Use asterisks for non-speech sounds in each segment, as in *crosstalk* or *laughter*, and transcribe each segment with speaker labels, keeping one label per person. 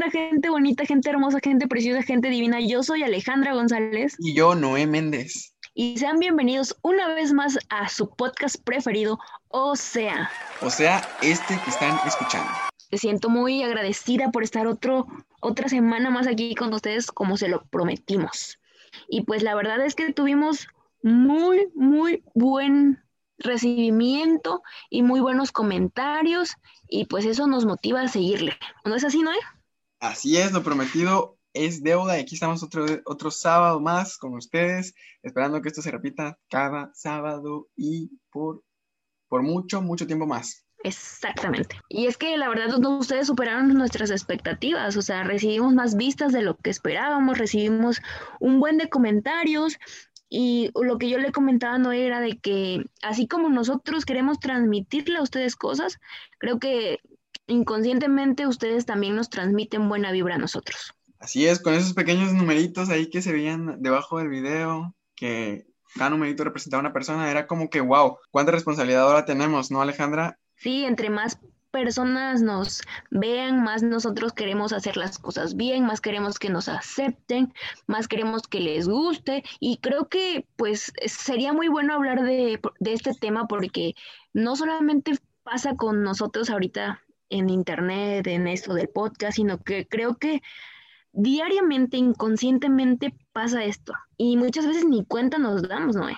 Speaker 1: onda, gente bonita, gente hermosa, gente preciosa, gente divina? Yo soy Alejandra González.
Speaker 2: Y yo, Noé Méndez.
Speaker 1: Y sean bienvenidos una vez más a su podcast preferido, O sea.
Speaker 2: O sea, este que están escuchando.
Speaker 1: Me siento muy agradecida por estar otro, otra semana más aquí con ustedes como se lo prometimos. Y pues la verdad es que tuvimos muy, muy buen recibimiento y muy buenos comentarios y pues eso nos motiva a seguirle. ¿No es así, Noé?
Speaker 2: Así es, lo prometido es deuda y aquí estamos otro, otro sábado más con ustedes, esperando que esto se repita cada sábado y por, por mucho, mucho tiempo más.
Speaker 1: Exactamente. Y es que la verdad ustedes superaron nuestras expectativas, o sea, recibimos más vistas de lo que esperábamos, recibimos un buen de comentarios y lo que yo le comentaba no era de que así como nosotros queremos transmitirle a ustedes cosas, creo que inconscientemente ustedes también nos transmiten buena vibra a nosotros.
Speaker 2: Así es, con esos pequeños numeritos ahí que se veían debajo del video, que cada numerito representaba a una persona, era como que, wow, cuánta responsabilidad ahora tenemos, ¿no, Alejandra?
Speaker 1: Sí, entre más personas nos vean, más nosotros queremos hacer las cosas bien, más queremos que nos acepten, más queremos que les guste y creo que pues sería muy bueno hablar de, de este tema porque no solamente pasa con nosotros ahorita en internet, en esto del podcast, sino que creo que diariamente, inconscientemente pasa esto y muchas veces ni cuenta nos damos, ¿no?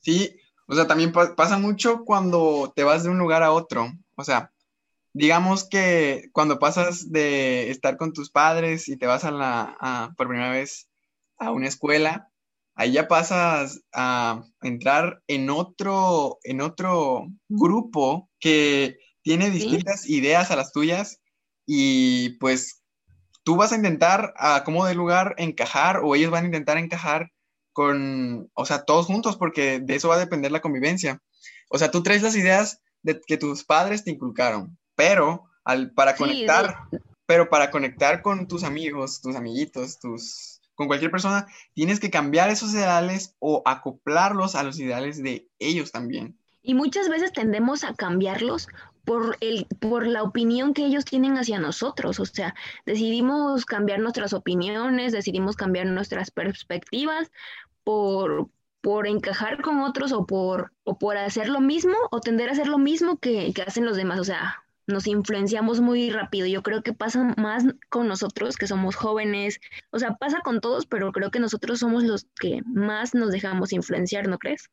Speaker 2: Sí, o sea, también pasa mucho cuando te vas de un lugar a otro, o sea, digamos que cuando pasas de estar con tus padres y te vas a la, por primera vez a una escuela, ahí ya pasas a entrar en otro, en otro grupo que tiene distintas ideas a las tuyas y pues tú vas a intentar a como de lugar encajar o ellos van a intentar encajar con, o sea, todos juntos porque de eso va a depender la convivencia. O sea, tú traes las ideas de que tus padres te inculcaron, pero al, para conectar, pero para conectar con tus amigos, tus amiguitos, tus, con cualquier persona, tienes que cambiar esos ideales o acoplarlos a los ideales de ellos también.
Speaker 1: Y muchas veces tendemos a cambiarlos por, el, por la opinión que ellos tienen hacia nosotros. O sea, decidimos cambiar nuestras opiniones, decidimos cambiar nuestras perspectivas por, por encajar con otros o por, o por hacer lo mismo o tender a hacer lo mismo que, que hacen los demás. O sea, nos influenciamos muy rápido. Yo creo que pasa más con nosotros que somos jóvenes. O sea, pasa con todos, pero creo que nosotros somos los que más nos dejamos influenciar, ¿no crees?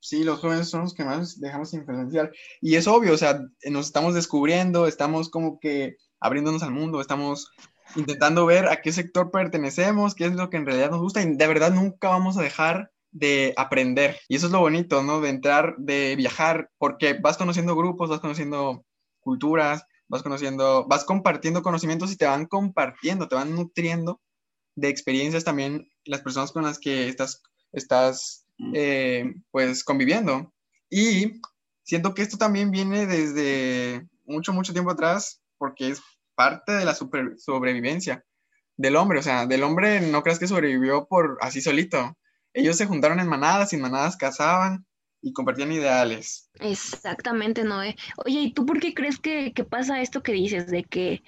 Speaker 2: Sí, los jóvenes son los que más dejamos influenciar. Y es obvio, o sea, nos estamos descubriendo, estamos como que abriéndonos al mundo, estamos intentando ver a qué sector pertenecemos, qué es lo que en realidad nos gusta y de verdad nunca vamos a dejar de aprender. Y eso es lo bonito, ¿no? De entrar, de viajar, porque vas conociendo grupos, vas conociendo culturas, vas conociendo, vas compartiendo conocimientos y te van compartiendo, te van nutriendo de experiencias también las personas con las que estás, estás eh, pues conviviendo. Y siento que esto también viene desde mucho, mucho tiempo atrás, porque es parte de la sobrevivencia del hombre. O sea, del hombre no creas que sobrevivió por así solito. Ellos se juntaron en manadas y en manadas cazaban y compartían ideales.
Speaker 1: Exactamente, Noé. Oye, ¿y tú por qué crees que, pasa esto que dices, de que,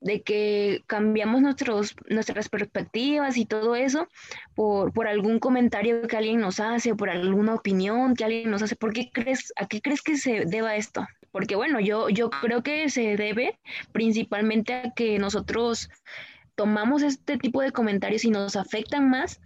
Speaker 1: de que cambiamos nuestros, nuestras perspectivas y todo eso por, por algún comentario que alguien nos hace, por alguna opinión que alguien nos hace? ¿Por qué crees, a qué crees que se deba esto? Porque bueno, yo, yo creo que se debe principalmente a que nosotros tomamos este tipo de comentarios y nos afectan más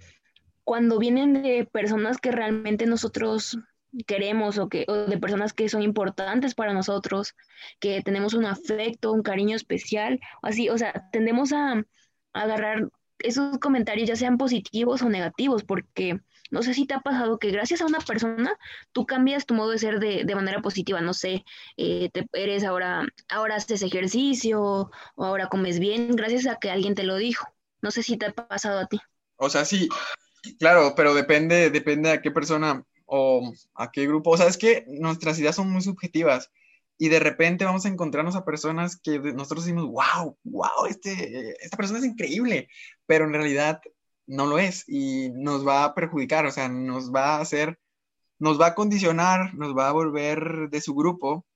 Speaker 1: cuando vienen de personas que realmente nosotros queremos o, que, de personas que son importantes para nosotros, que tenemos un afecto, un cariño especial, así, o sea, tendemos a, agarrar esos comentarios, ya sean positivos o negativos, porque no sé si te ha pasado que gracias a una persona tú cambias tu modo de ser de, de manera positiva, no sé, eh, eres ahora, ahora haces ejercicio o ahora comes bien, gracias a que alguien te lo dijo. No sé si te ha pasado a ti.
Speaker 2: O sea, sí, claro, pero depende, depende a qué persona o a qué grupo. O sea, es que nuestras ideas son muy subjetivas y de repente vamos a encontrarnos a personas que nosotros decimos, wow, wow, este, esta persona es increíble, pero en realidad no lo es y nos va a perjudicar, o sea, nos va a hacer, nos va a condicionar, nos va a volver de su grupo,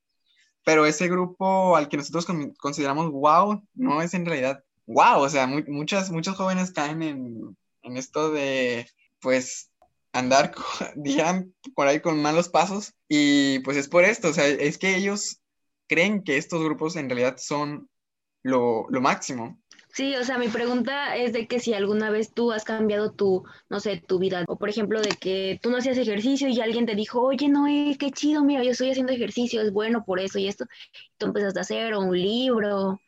Speaker 2: pero ese grupo al que nosotros consideramos wow, no es en realidad wow, o sea, muchas, muchos jóvenes caen en, en esto de, pues, andar, *laughs* dirán, por ahí con malos pasos. Y pues es por esto, o sea, es que ellos creen que estos grupos en realidad son lo, lo máximo.
Speaker 1: Sí, o sea, mi pregunta es de que si alguna vez tú has cambiado tu, no sé, tu vida, o por ejemplo de que tú no hacías ejercicio y alguien te dijo, oye, no, qué chido, mira, yo estoy haciendo ejercicio, es bueno por eso y esto, tú empezaste a hacer o un libro,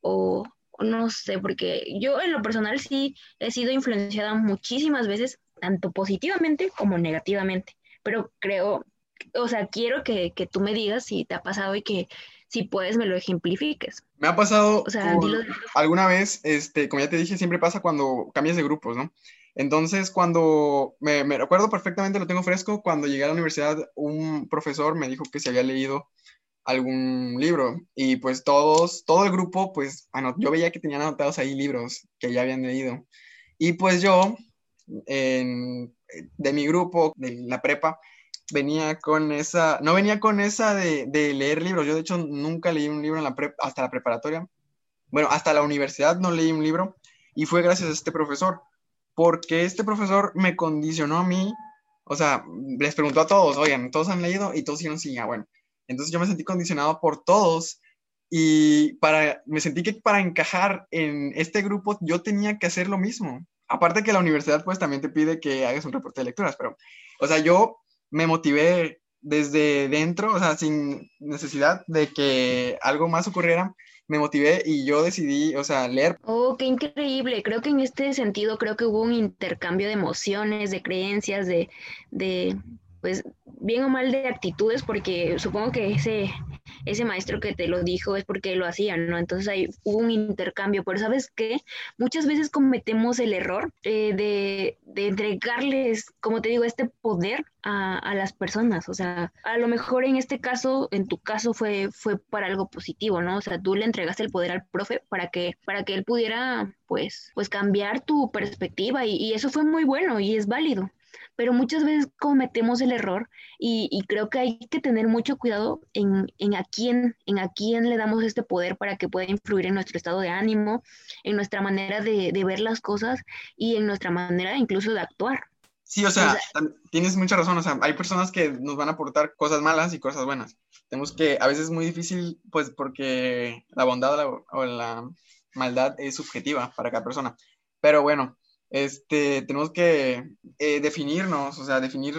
Speaker 1: o, o no sé, porque yo en lo personal sí he sido influenciada muchísimas veces, tanto positivamente como negativamente, pero creo, o sea, quiero que, que tú me digas si te ha pasado y que si puedes me lo ejemplifiques.
Speaker 2: Me ha pasado alguna vez, este, como ya te dije, siempre pasa cuando cambias de grupos, ¿no? Entonces, cuando me, me, recuerdo perfectamente, lo tengo fresco, cuando llegué a la universidad, un profesor me dijo que se había leído algún libro y pues todos, todo el grupo, pues, bueno, yo veía que tenían anotados ahí libros que ya habían leído. Y pues yo, en, de mi grupo, de la prepa, venía con esa, no venía con esa de, leer libros. Yo de hecho nunca leí un libro en la hasta la preparatoria. Bueno, hasta la universidad no leí un libro y fue gracias a este profesor, porque este profesor me condicionó a mí, o sea, les preguntó a todos, oigan, todos han leído y todos dijeron sí, ah, bueno. Entonces yo me sentí condicionado por todos y para, me sentí que para encajar en este grupo yo tenía que hacer lo mismo. Aparte que la universidad pues también te pide que hagas un reporte de lecturas, pero, o sea, yo me motivé desde dentro, o sea, sin necesidad de que algo más ocurriera, me motivé y yo decidí, o sea, leer.
Speaker 1: Oh, qué increíble. Creo que en este sentido, creo que hubo un intercambio de emociones, de creencias, de, de pues, bien o mal de actitudes, porque supongo que ese, ese maestro que te lo dijo es porque lo hacían, ¿no? Entonces hay, un intercambio, pero ¿sabes qué? Muchas veces cometemos el error eh, de, de, entregarles, como te digo, este poder a, a, las personas, o sea, a lo mejor en este caso, en tu caso fue, fue para algo positivo, ¿no? O sea, tú le entregaste el poder al profe para que, para que él pudiera, pues, pues cambiar tu perspectiva y eso fue muy bueno y es válido pero muchas veces cometemos el error y, creo que hay que tener mucho cuidado en, a quién, en a quién le damos este poder para que pueda influir en nuestro estado de ánimo, en nuestra manera de, ver las cosas y en nuestra manera incluso de actuar.
Speaker 2: Sí, o sea, tienes mucha razón, o sea, hay personas que nos van a aportar cosas malas y cosas buenas. Tenemos que, a veces es muy difícil, pues porque la bondad o la maldad es subjetiva para cada persona. Pero bueno, este, tenemos que eh, definirnos, o sea, definir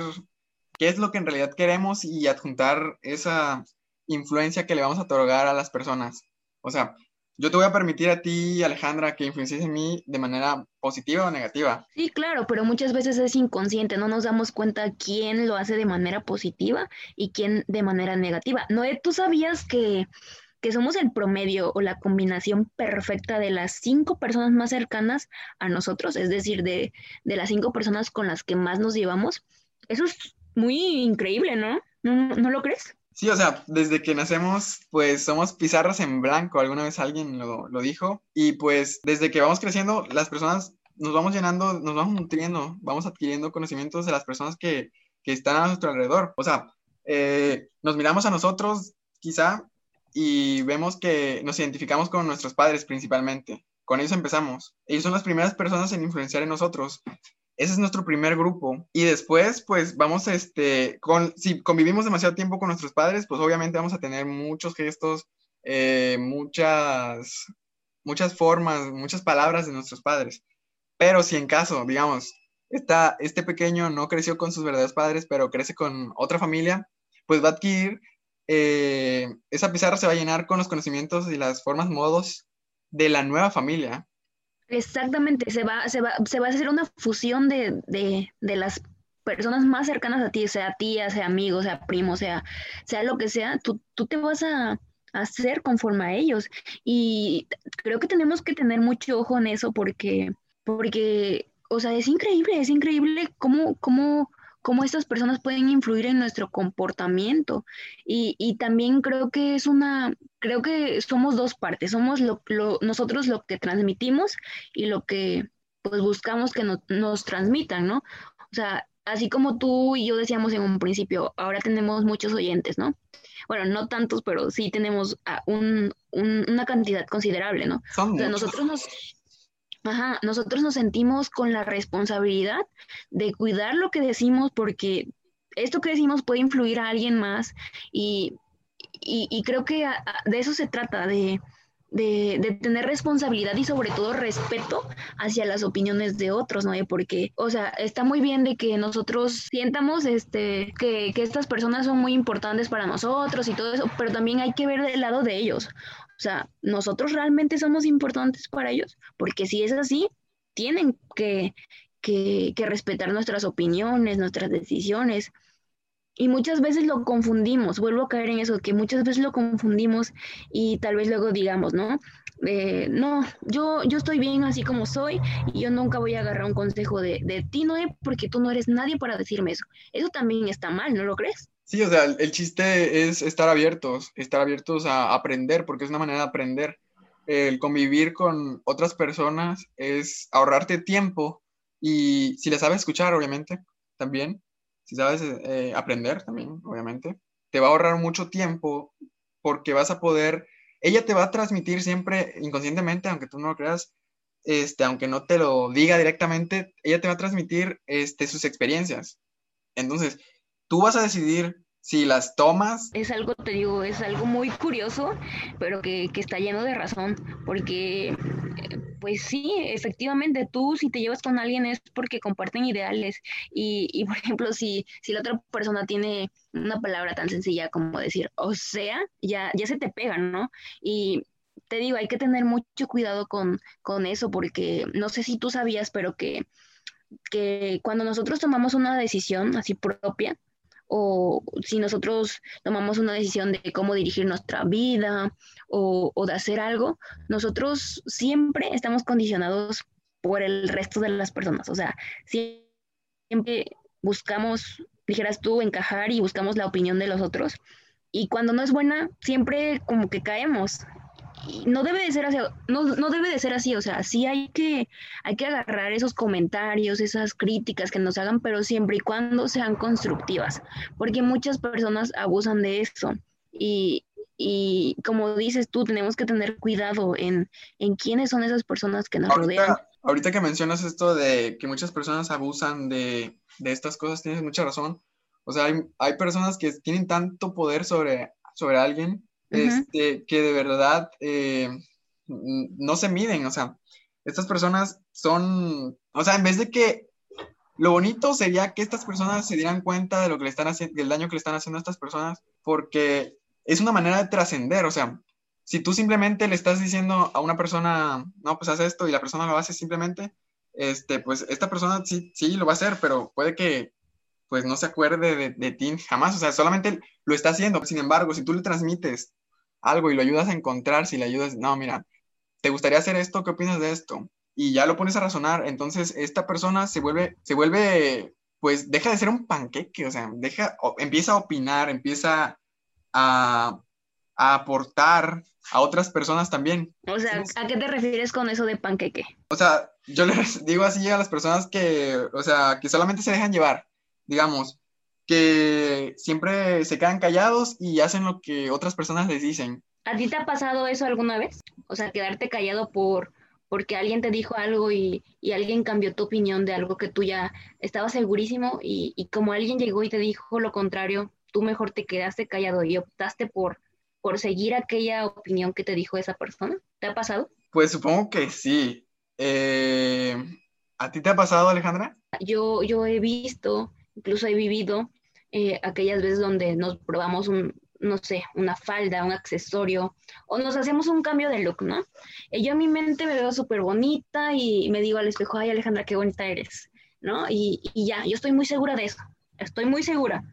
Speaker 2: qué es lo que en realidad queremos y adjuntar esa influencia que le vamos a otorgar a las personas. O sea, yo te voy a permitir a ti, Alejandra, que influencies en mí de manera positiva o negativa.
Speaker 1: Sí, claro, pero muchas veces es inconsciente, no nos damos cuenta quién lo hace de manera positiva y quién de manera negativa. Noé, ¿tú sabías que que somos el promedio o la combinación perfecta de las cinco personas más cercanas a nosotros, es decir, de, las cinco personas con las que más nos llevamos. Eso es muy increíble, ¿no? ¿No, lo crees?
Speaker 2: Sí, o sea, desde que nacemos, pues somos pizarras en blanco, alguna vez alguien lo, lo dijo, y pues desde que vamos creciendo, las personas nos vamos llenando, nos vamos nutriendo, vamos adquiriendo conocimientos de las personas que, que están a nuestro alrededor. O sea, eh, nos miramos a nosotros, quizá, y vemos que nos identificamos con nuestros padres principalmente. Con ellos empezamos. Ellos son las primeras personas en influenciar en nosotros. Ese es nuestro primer grupo. Y después, pues vamos, este, con, si convivimos demasiado tiempo con nuestros padres, pues obviamente vamos a tener muchos gestos, eh, muchas, muchas formas, muchas palabras de nuestros padres. Pero si en caso, digamos, esta, este pequeño no creció con sus verdaderos padres, pero crece con otra familia, pues va a adquirir eh, esa pizarra se va a llenar con los conocimientos y las formas, modos de la nueva familia.
Speaker 1: Exactamente, se va, se va, se va a hacer una fusión de, de, de las personas más cercanas a ti, sea tía, sea amigo, sea primo, sea, sea lo que sea, tú, tú te vas a, hacer conforme a ellos. Y creo que tenemos que tener mucho ojo en eso porque, porque o sea, es increíble, es increíble cómo, cómo cómo estas personas pueden influir en nuestro comportamiento. Y, también creo que es una, creo que somos dos partes, somos lo, nosotros lo que transmitimos y lo que pues buscamos que nos transmitan, ¿no? O sea, así como tú y yo decíamos en un principio, ahora tenemos muchos oyentes, ¿no? Bueno, no tantos, pero sí tenemos una cantidad considerable, ¿no? o sea, nosotros nos, ajá, nosotros nos sentimos con la responsabilidad de cuidar lo que decimos porque esto que decimos puede influir a alguien más y, y, creo que de eso se trata, de, de, tener responsabilidad y sobre todo respeto hacia las opiniones de otros, ¿no? Porque, o sea, está muy bien de que nosotros sientamos este, que, que estas personas son muy importantes para nosotros y todo eso, pero también hay que ver del lado de ellos. O sea, nosotros realmente somos importantes para ellos, porque si es así, tienen que, que, que respetar nuestras opiniones, nuestras decisiones. Y muchas veces lo confundimos, vuelvo a caer en eso, que muchas veces lo confundimos y tal vez luego digamos, ¿no? Eh, no, yo, yo estoy bien así como soy y yo nunca voy a agarrar un consejo de, de ti, Noé, porque tú no eres nadie para decirme eso. Eso también está mal, ¿no lo crees?
Speaker 2: Sí, o sea, el, chiste es estar abiertos, estar abiertos a aprender, porque es una manera de aprender. El convivir con otras personas es ahorrarte tiempo y si le sabes escuchar, obviamente, también si sabes eh, aprender también, obviamente, te va a ahorrar mucho tiempo porque vas a poder, ella te va a transmitir siempre inconscientemente, aunque tú no lo creas, este, aunque no te lo diga directamente, ella te va a transmitir este, sus experiencias. Entonces, tú vas a decidir si las tomas.
Speaker 1: Es algo, te digo, es algo muy curioso, pero que, que está lleno de razón, porque, pues sí, efectivamente, tú si te llevas con alguien es porque comparten ideales y, y, por ejemplo, si, si la otra persona tiene una palabra tan sencilla como decir, o sea, ya, ya se te pega, ¿no? Y te digo, hay que tener mucho cuidado con, con eso, porque no sé si tú sabías, pero que que cuando nosotros tomamos una decisión así propia, o si nosotros tomamos una decisión de cómo dirigir nuestra vida o, de hacer algo, nosotros siempre estamos condicionados por el resto de las personas. O sea, siempre buscamos, dijeras tú, encajar y buscamos la opinión de los otros. Y cuando no es buena, siempre como que caemos no debe de ser así, no, no, debe de ser así, o sea, sí hay que, hay que agarrar esos comentarios, esas críticas que nos hagan, pero siempre y cuando sean constructivas, porque muchas personas abusan de eso y, y como dices tú, tenemos que tener cuidado en, en quiénes son esas personas que nos rodean.
Speaker 2: Ahorita que mencionas esto de que muchas personas abusan de, de estas cosas, tienes mucha razón. O sea, hay, hay personas que tienen tanto poder sobre, sobre alguien este, que de verdad eh, no se miden, o sea, estas personas son, o sea, en vez de que lo bonito sería que estas personas se dieran cuenta de lo que le están haciendo, del daño que le están haciendo a estas personas, porque es una manera de trascender, o sea, si tú simplemente le estás diciendo a una persona, no, pues haz esto y la persona lo hace simplemente, este, pues esta persona sí, sí lo va a hacer, pero puede que pues no se acuerde de, de ti jamás, o sea, solamente lo está haciendo. Sin embargo, si tú le transmites algo y lo ayudas a encontrar, si le ayudas, no, mira, ¿te gustaría hacer esto? ¿Qué opinas de esto? Y ya lo pones a razonar, entonces esta persona se vuelve, se vuelve, pues deja de ser un panqueque, o sea, deja, empieza a opinar, empieza a, a aportar a otras personas también.
Speaker 1: O sea, ¿a qué te refieres con eso de panqueque?
Speaker 2: O sea, yo les *laughs* digo así a las personas que, o sea, que solamente se dejan llevar, digamos, que siempre se quedan callados y hacen lo que otras personas les dicen.
Speaker 1: ¿A ti te ha pasado eso alguna vez? O sea, quedarte callado por porque alguien te dijo algo y, alguien cambió tu opinión de algo que tú ya estabas segurísimo y, y, como alguien llegó y te dijo lo contrario, tú mejor te quedaste callado y optaste por, por seguir aquella opinión que te dijo esa persona. ¿Te ha pasado?
Speaker 2: Pues supongo que sí. Eh, ¿A ti te ha pasado, Alejandra?
Speaker 1: Yo, yo he visto, incluso he vivido eh, aquellas veces donde nos probamos un, no sé, una falda, un accesorio, o nos hacemos un cambio de look, ¿no? Y yo en mi mente me veo súper bonita y me digo al espejo, ay Alejandra, qué bonita eres, ¿no? Y, y ya, yo estoy muy segura de eso, estoy muy segura,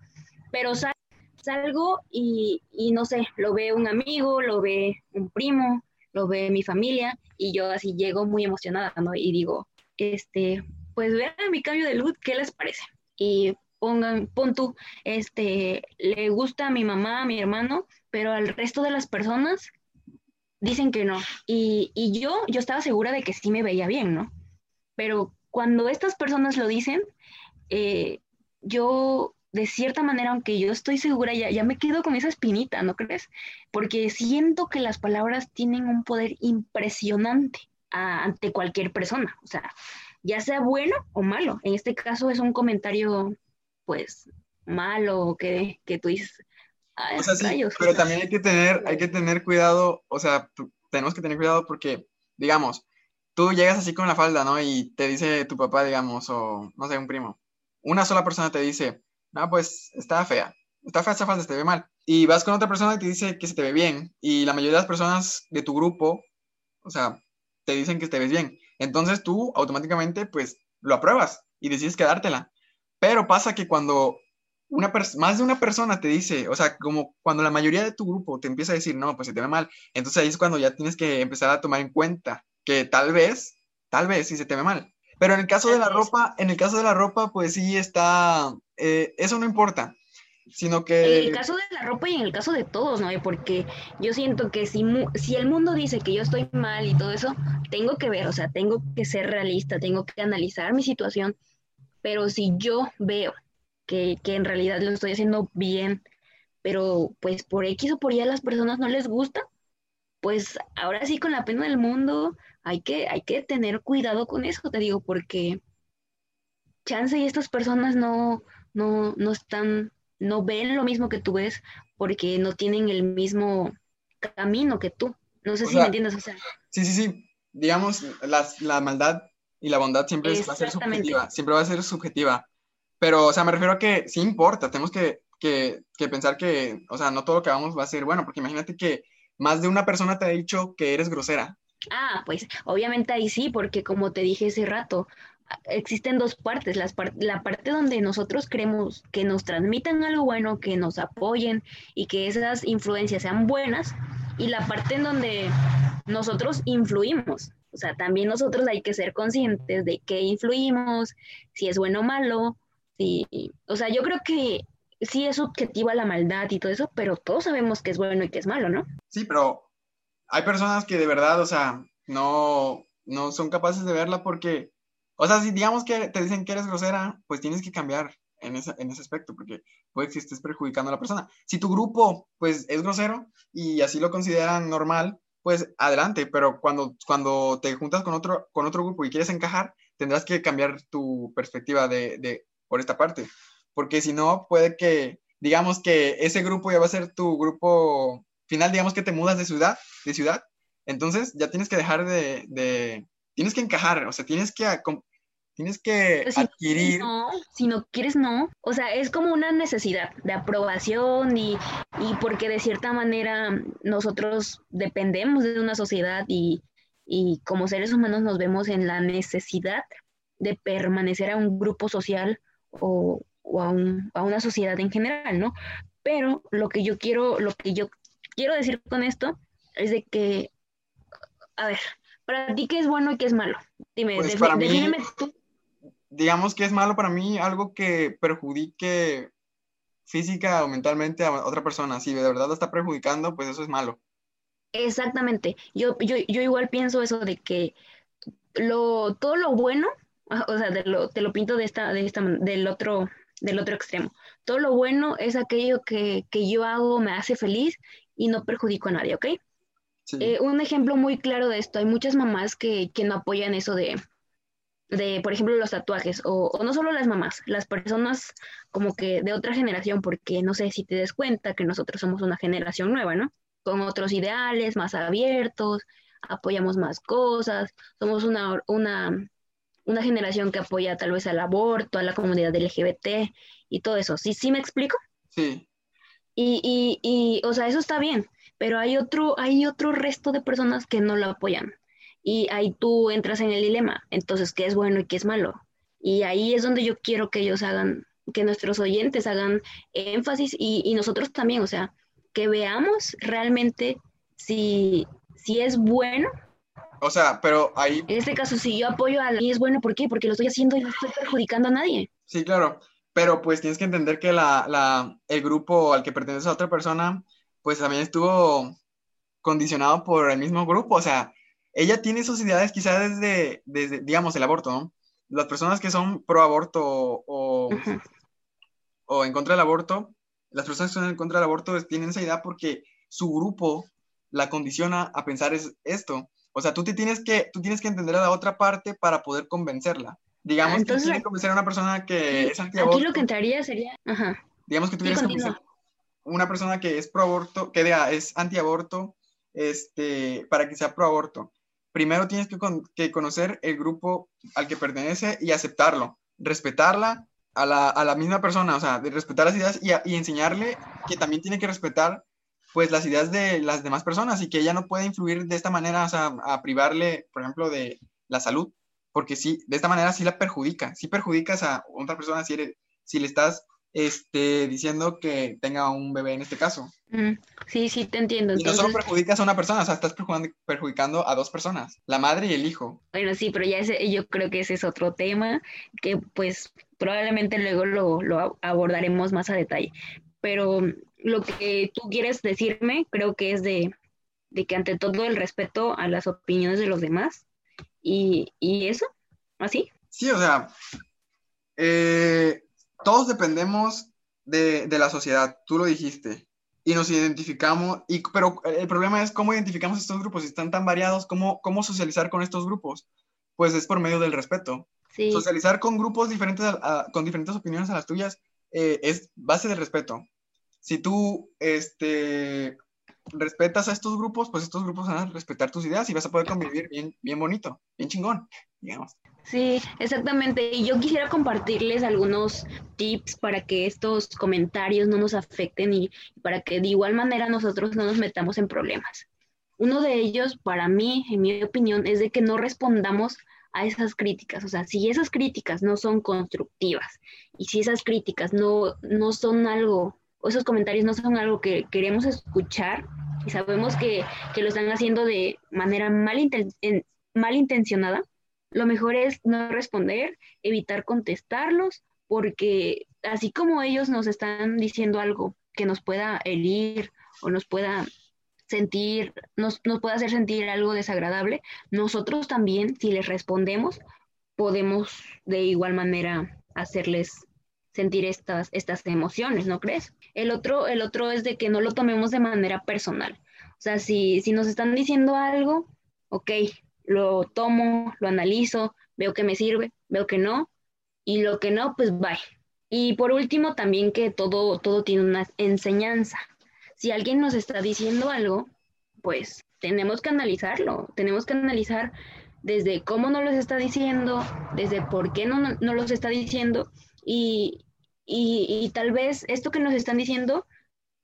Speaker 1: pero salgo y, y no sé, lo ve un amigo, lo ve un primo, lo ve mi familia, y yo así llego muy emocionada, ¿no? Y digo, este, pues vean mi cambio de look, ¿qué les parece? Y pongan, pon tú, este, le gusta a mi mamá, a mi hermano, pero al resto de las personas dicen que no. Y, y yo, yo estaba segura de que sí me veía bien, ¿no? Pero cuando estas personas lo dicen, eh, yo de cierta manera, aunque yo estoy segura, ya, ya me quedo con esa espinita, ¿no crees? Porque siento que las palabras tienen un poder impresionante ante cualquier persona, o sea, ya sea bueno o malo. En este caso es un comentario, pues, malo que, que tú dices.
Speaker 2: o sea, sí, pero también hay que tener, hay que tener cuidado, o sea, tenemos que tener cuidado porque, digamos, tú llegas así con la falda, ¿no? Y te dice tu papá, digamos, o no sé, un primo. Una sola persona te dice, no, pues está fea, está fea esa falda, se te ve mal. Y vas con otra persona y te dice que se te ve bien. Y la mayoría de las personas de tu grupo, o sea, te dicen que te ves bien. Entonces tú automáticamente, pues, lo apruebas y decides quedártela. Pero pasa que cuando una más de una persona te dice, o sea, como cuando la mayoría de tu grupo te empieza a decir, no, pues se te ve mal, entonces ahí es cuando ya tienes que empezar a tomar en cuenta que tal vez, tal vez sí se te ve mal. Pero en el caso de la ropa, en el caso de la ropa, pues sí está, eh, eso no importa, sino que...
Speaker 1: En el caso de la ropa y en el caso de todos, ¿no? Porque yo siento que si, si el mundo dice que yo estoy mal y todo eso, tengo que ver, o sea, tengo que ser realista, tengo que analizar mi situación, pero si yo veo que, que en realidad lo estoy haciendo bien, pero pues por X o por Y a las personas no les gusta, pues ahora sí con la pena del mundo hay que, hay que tener cuidado con eso, te digo, porque chance y estas personas no, no, no están, no ven lo mismo que tú ves porque no tienen el mismo camino que tú. No sé si me entiendes, o sea.
Speaker 2: Sí, sí, sí. Digamos, la maldad y la bondad siempre va a ser subjetiva, siempre va a ser subjetiva. Pero, o sea, me refiero a que sí importa, tenemos que, que, que pensar que, o sea, no todo lo que hagamos va a ser bueno, porque imagínate que más de una persona te ha dicho que eres grosera.
Speaker 1: Ah, pues obviamente ahí sí, porque como te dije hace rato, existen dos partes, la parte donde nosotros creemos que nos transmitan algo bueno, que nos apoyen y que esas influencias sean buenas, y la parte en donde nosotros influimos. O sea, también nosotros hay que ser conscientes de qué influimos, si es bueno o malo, si, o sea, yo creo que sí es subjetiva la maldad y todo eso, pero todos sabemos que es bueno y que es malo, ¿no?
Speaker 2: Sí, pero hay personas que de verdad, o sea, no, no son capaces de verla porque, o sea, si digamos que te dicen que eres grosera, pues tienes que cambiar en ese, en ese aspecto, porque puede que estés perjudicando a la persona. Si tu grupo, pues, es grosero y así lo consideran normal, pues adelante, pero cuando, cuando te juntas con otro, con otro grupo y quieres encajar, tendrás que cambiar tu perspectiva de, de por esta parte porque si no, puede que, digamos que ese grupo ya va a ser tu grupo final, digamos que te mudas de ciudad, de ciudad, entonces ya tienes que dejar de, tienes que encajar, o sea, tienes que, tienes que adquirir.
Speaker 1: No, si no quieres, no. O sea, es como una necesidad de aprobación y, y porque de cierta manera nosotros dependemos de una sociedad y, y como seres humanos nos vemos en la necesidad de permanecer a un grupo social o, o a, una sociedad en general, ¿no? Pero lo que yo quiero, lo que yo quiero decir con esto es de que, a ver, para ti qué es bueno y qué es malo. Dime, pues para mí, tú.
Speaker 2: Digamos que es malo para mí algo que perjudique física o mentalmente a otra persona. Si de verdad lo está perjudicando, pues eso es malo.
Speaker 1: Exactamente. Yo, yo, yo igual pienso eso de que lo, todo lo bueno, o sea, lo, te lo pinto de esta, de esta, del otro, del otro extremo. Todo lo bueno es aquello que, yo hago, me hace feliz y no perjudico a nadie, ¿ok? Eh, un ejemplo muy claro de esto, hay muchas mamás que, no apoyan eso de, de, por ejemplo, los tatuajes, o, no solo las mamás, las personas como que de otra generación, porque no sé si te des cuenta que nosotros somos una generación nueva, ¿no? Con otros ideales, más abiertos, apoyamos más cosas, somos una, una una generación que apoya tal vez al aborto, a la comunidad LGBT y todo eso. ¿Sí, sí me explico?
Speaker 2: Sí.
Speaker 1: Y, y, y, o sea, eso está bien, pero hay otro, hay otro resto de personas que no lo apoyan. Y ahí tú entras en el dilema. Entonces, ¿qué es bueno y qué es malo? Y ahí es donde yo quiero que ellos hagan, que nuestros oyentes hagan énfasis y, y nosotros también, o sea, que veamos realmente si, si es bueno
Speaker 2: o sea, pero ahí...
Speaker 1: En este caso, si yo apoyo a y es bueno, ¿por qué? Porque lo estoy haciendo y no estoy perjudicando a nadie.
Speaker 2: Sí, claro, pero pues tienes que entender que la, la, el grupo al que pertenece a otra persona, pues también estuvo condicionado por el mismo grupo, o sea, ella tiene sus ideas quizás desde, desde digamos, el aborto, ¿no? Las personas que son pro aborto o, o en contra del aborto, las personas que están en contra del aborto tienen esa idea porque su grupo la condiciona a pensar es esto. O sea, tú, te tienes que, tú tienes que entender a la otra parte para poder convencerla. Digamos que tienes que convencer a una persona que es antiaborto.
Speaker 1: Aquí lo que entraría sería... Ajá.
Speaker 2: Digamos que tú quieres convencer una persona que es pro aborto, que es antiaborto, este, para que sea pro aborto. Primero tienes que, conocer el grupo al que pertenece y aceptarlo, respetarla a la, misma persona, o sea, respetar las ideas y, enseñarle que también tiene que respetar pues las ideas de las demás personas y que ella no puede influir de esta manera, o sea, a privarle, por ejemplo, de la salud, porque sí, de esta manera sí la perjudica, sí perjudicas a otra persona si, si le estás este, diciendo que tenga un bebé en este caso.
Speaker 1: sí, sí, te entiendo.
Speaker 2: Y no solo perjudicas a una persona, o sea, estás perjudicando a dos personas, la madre y el hijo.
Speaker 1: Bueno, sí, pero ya ese, yo creo que ese es otro tema que pues probablemente luego lo, lo abordaremos más a detalle. Pero lo que tú quieres decirme creo que es de, que ante todo el respeto a las opiniones de los demás y, eso, así.
Speaker 2: Sí, o sea, eh, todos dependemos de, la sociedad, tú lo dijiste, y nos identificamos, y, pero el problema es cómo identificamos estos grupos, si están tan variados, ¿cómo, cómo socializar con estos grupos? Pues es por medio del respeto. Socializar con grupos diferentes, con diferentes opiniones a las tuyas, eh, es base del respeto si tú este, respetas a estos grupos, pues estos grupos van a respetar tus ideas y vas a poder convivir bien, bien bonito, bien chingón, digamos.
Speaker 1: Sí, exactamente. Y yo quisiera compartirles algunos tips para que estos comentarios no nos afecten y para que de igual manera nosotros no nos metamos en problemas. Uno de ellos, para mí, en mi opinión, es de que no respondamos a esas críticas. O sea, si esas críticas no son constructivas y si esas críticas no, no son algo esos comentarios no son algo que queremos escuchar y sabemos que, lo están haciendo de manera mal, intencionada, lo mejor es no responder, evitar contestarlos, porque así como ellos nos están diciendo algo que nos pueda herir o nos pueda sentir, nos, nos pueda hacer sentir algo desagradable, nosotros también, si les respondemos, podemos de igual manera hacerles sentir estas, estas emociones, ¿no crees? El otro, el otro es de que no lo tomemos de manera personal. O sea, si, si nos están diciendo algo, ok, lo tomo, lo analizo, veo que me sirve, veo que no, y lo que no, pues bye. Y por último, también que todo, todo tiene una enseñanza. Si alguien nos está diciendo algo, pues tenemos que analizarlo, tenemos que analizar desde cómo nos lo está diciendo, desde por qué no, no los está diciendo y, y, tal vez esto que nos están diciendo,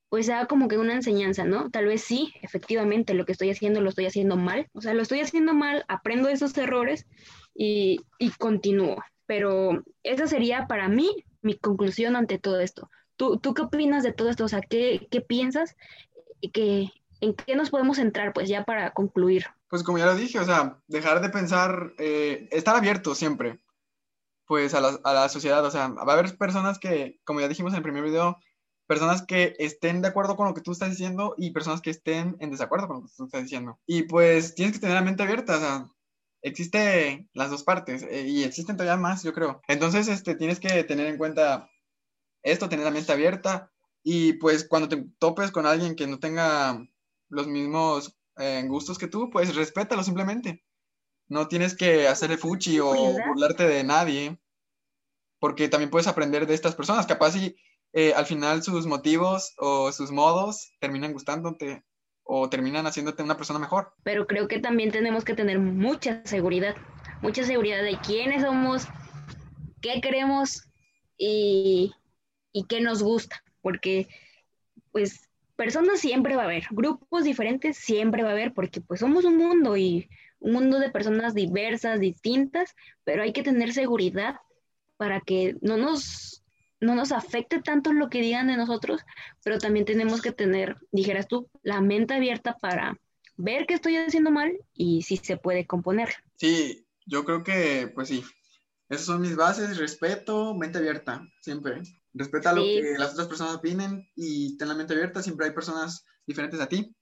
Speaker 1: pues sea como que una enseñanza, ¿no? Tal vez sí, efectivamente, lo que estoy haciendo lo estoy haciendo mal, o sea, lo estoy haciendo mal, aprendo esos errores y, y continúo. Pero esa sería para mí mi conclusión ante todo esto. ¿Tú, ¿Tú qué opinas de todo esto? O sea, ¿qué, qué piensas? Que, ¿En qué nos podemos centrar, pues, ya para concluir?
Speaker 2: Pues como ya lo dije, o sea, dejar de pensar, eh, estar abierto siempre pues a la, a la sociedad. O sea, va a haber personas que, como ya dijimos en el primer video, personas que estén de acuerdo con lo que tú estás diciendo y personas que estén en desacuerdo con lo que tú estás diciendo. Y pues tienes que tener la mente abierta, o sea, existe las dos partes eh, y existen todavía más, yo creo. Entonces, este, tienes que tener en cuenta esto, tener la mente abierta y pues cuando te topes con alguien que no tenga los mismos eh, gustos que tú, pues respétalo simplemente. No tienes que hacer el fuchi o burlarte de nadie, porque también puedes aprender de estas personas. Capaz y eh, al final sus motivos o sus modos terminan gustándote o terminan haciéndote una persona mejor.
Speaker 1: Pero creo que también tenemos que tener mucha seguridad, mucha seguridad de quiénes somos, qué queremos y, y qué nos gusta, porque pues personas siempre va a haber, grupos diferentes siempre va a haber, porque pues somos un mundo y un mundo de personas diversas, distintas, pero hay que tener seguridad para que no nos, no nos afecte tanto lo que digan de nosotros, pero también tenemos que tener, dijeras tú, la mente abierta para ver qué estoy haciendo mal y si se puede componer.
Speaker 2: Sí, yo creo que, pues sí, esas son mis bases, respeto, mente abierta, siempre. Respeta lo que las otras personas opinen y ten la mente abierta, siempre hay personas diferentes a ti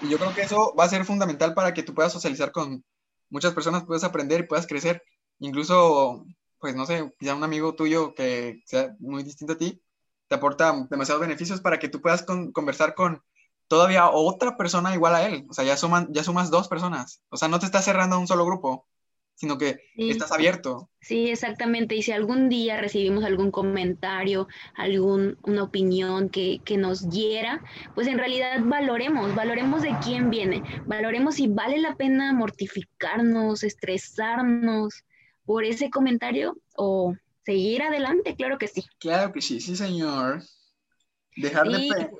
Speaker 2: y yo creo que eso va a ser fundamental para que tú puedas socializar con muchas personas, puedas aprender y puedas crecer. Incluso, pues no sé, quizá un amigo tuyo que sea muy distinto a ti, te aporta demasiados beneficios para que tú puedas conversar con todavía otra persona igual a él. O sea, ya, suman, ya sumas dos personas. O sea, no te estás cerrando a un solo grupo, sino que estás abierto.
Speaker 1: Sí, exactamente. Y si algún día recibimos algún comentario, alguna opinión que, que nos hiera, pues en realidad valoremos, valoremos de quién viene, valoremos si vale la pena mortificarnos, estresarnos por ese comentario o seguir adelante, claro que sí.
Speaker 2: Claro que sí, sí, señor. Dejar de,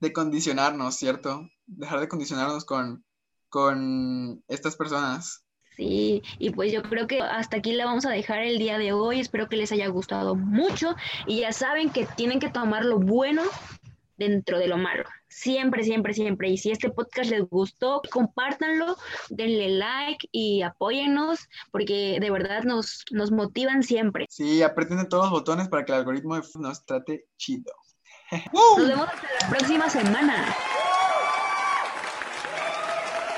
Speaker 2: de condicionarnos, ¿cierto? Dejar de condicionarnos con, con estas personas.
Speaker 1: Sí, y pues yo creo que hasta aquí la vamos a dejar el día de hoy. Espero que les haya gustado mucho y ya saben que tienen que tomar lo bueno dentro de lo malo. Siempre, siempre, siempre. Y si este podcast les gustó, compártanlo, denle like y apóyennos porque de verdad nos, nos motivan siempre.
Speaker 2: Sí, aprieten todos los botones para que el algoritmo nos trate chido.
Speaker 1: Nos vemos hasta la próxima semana.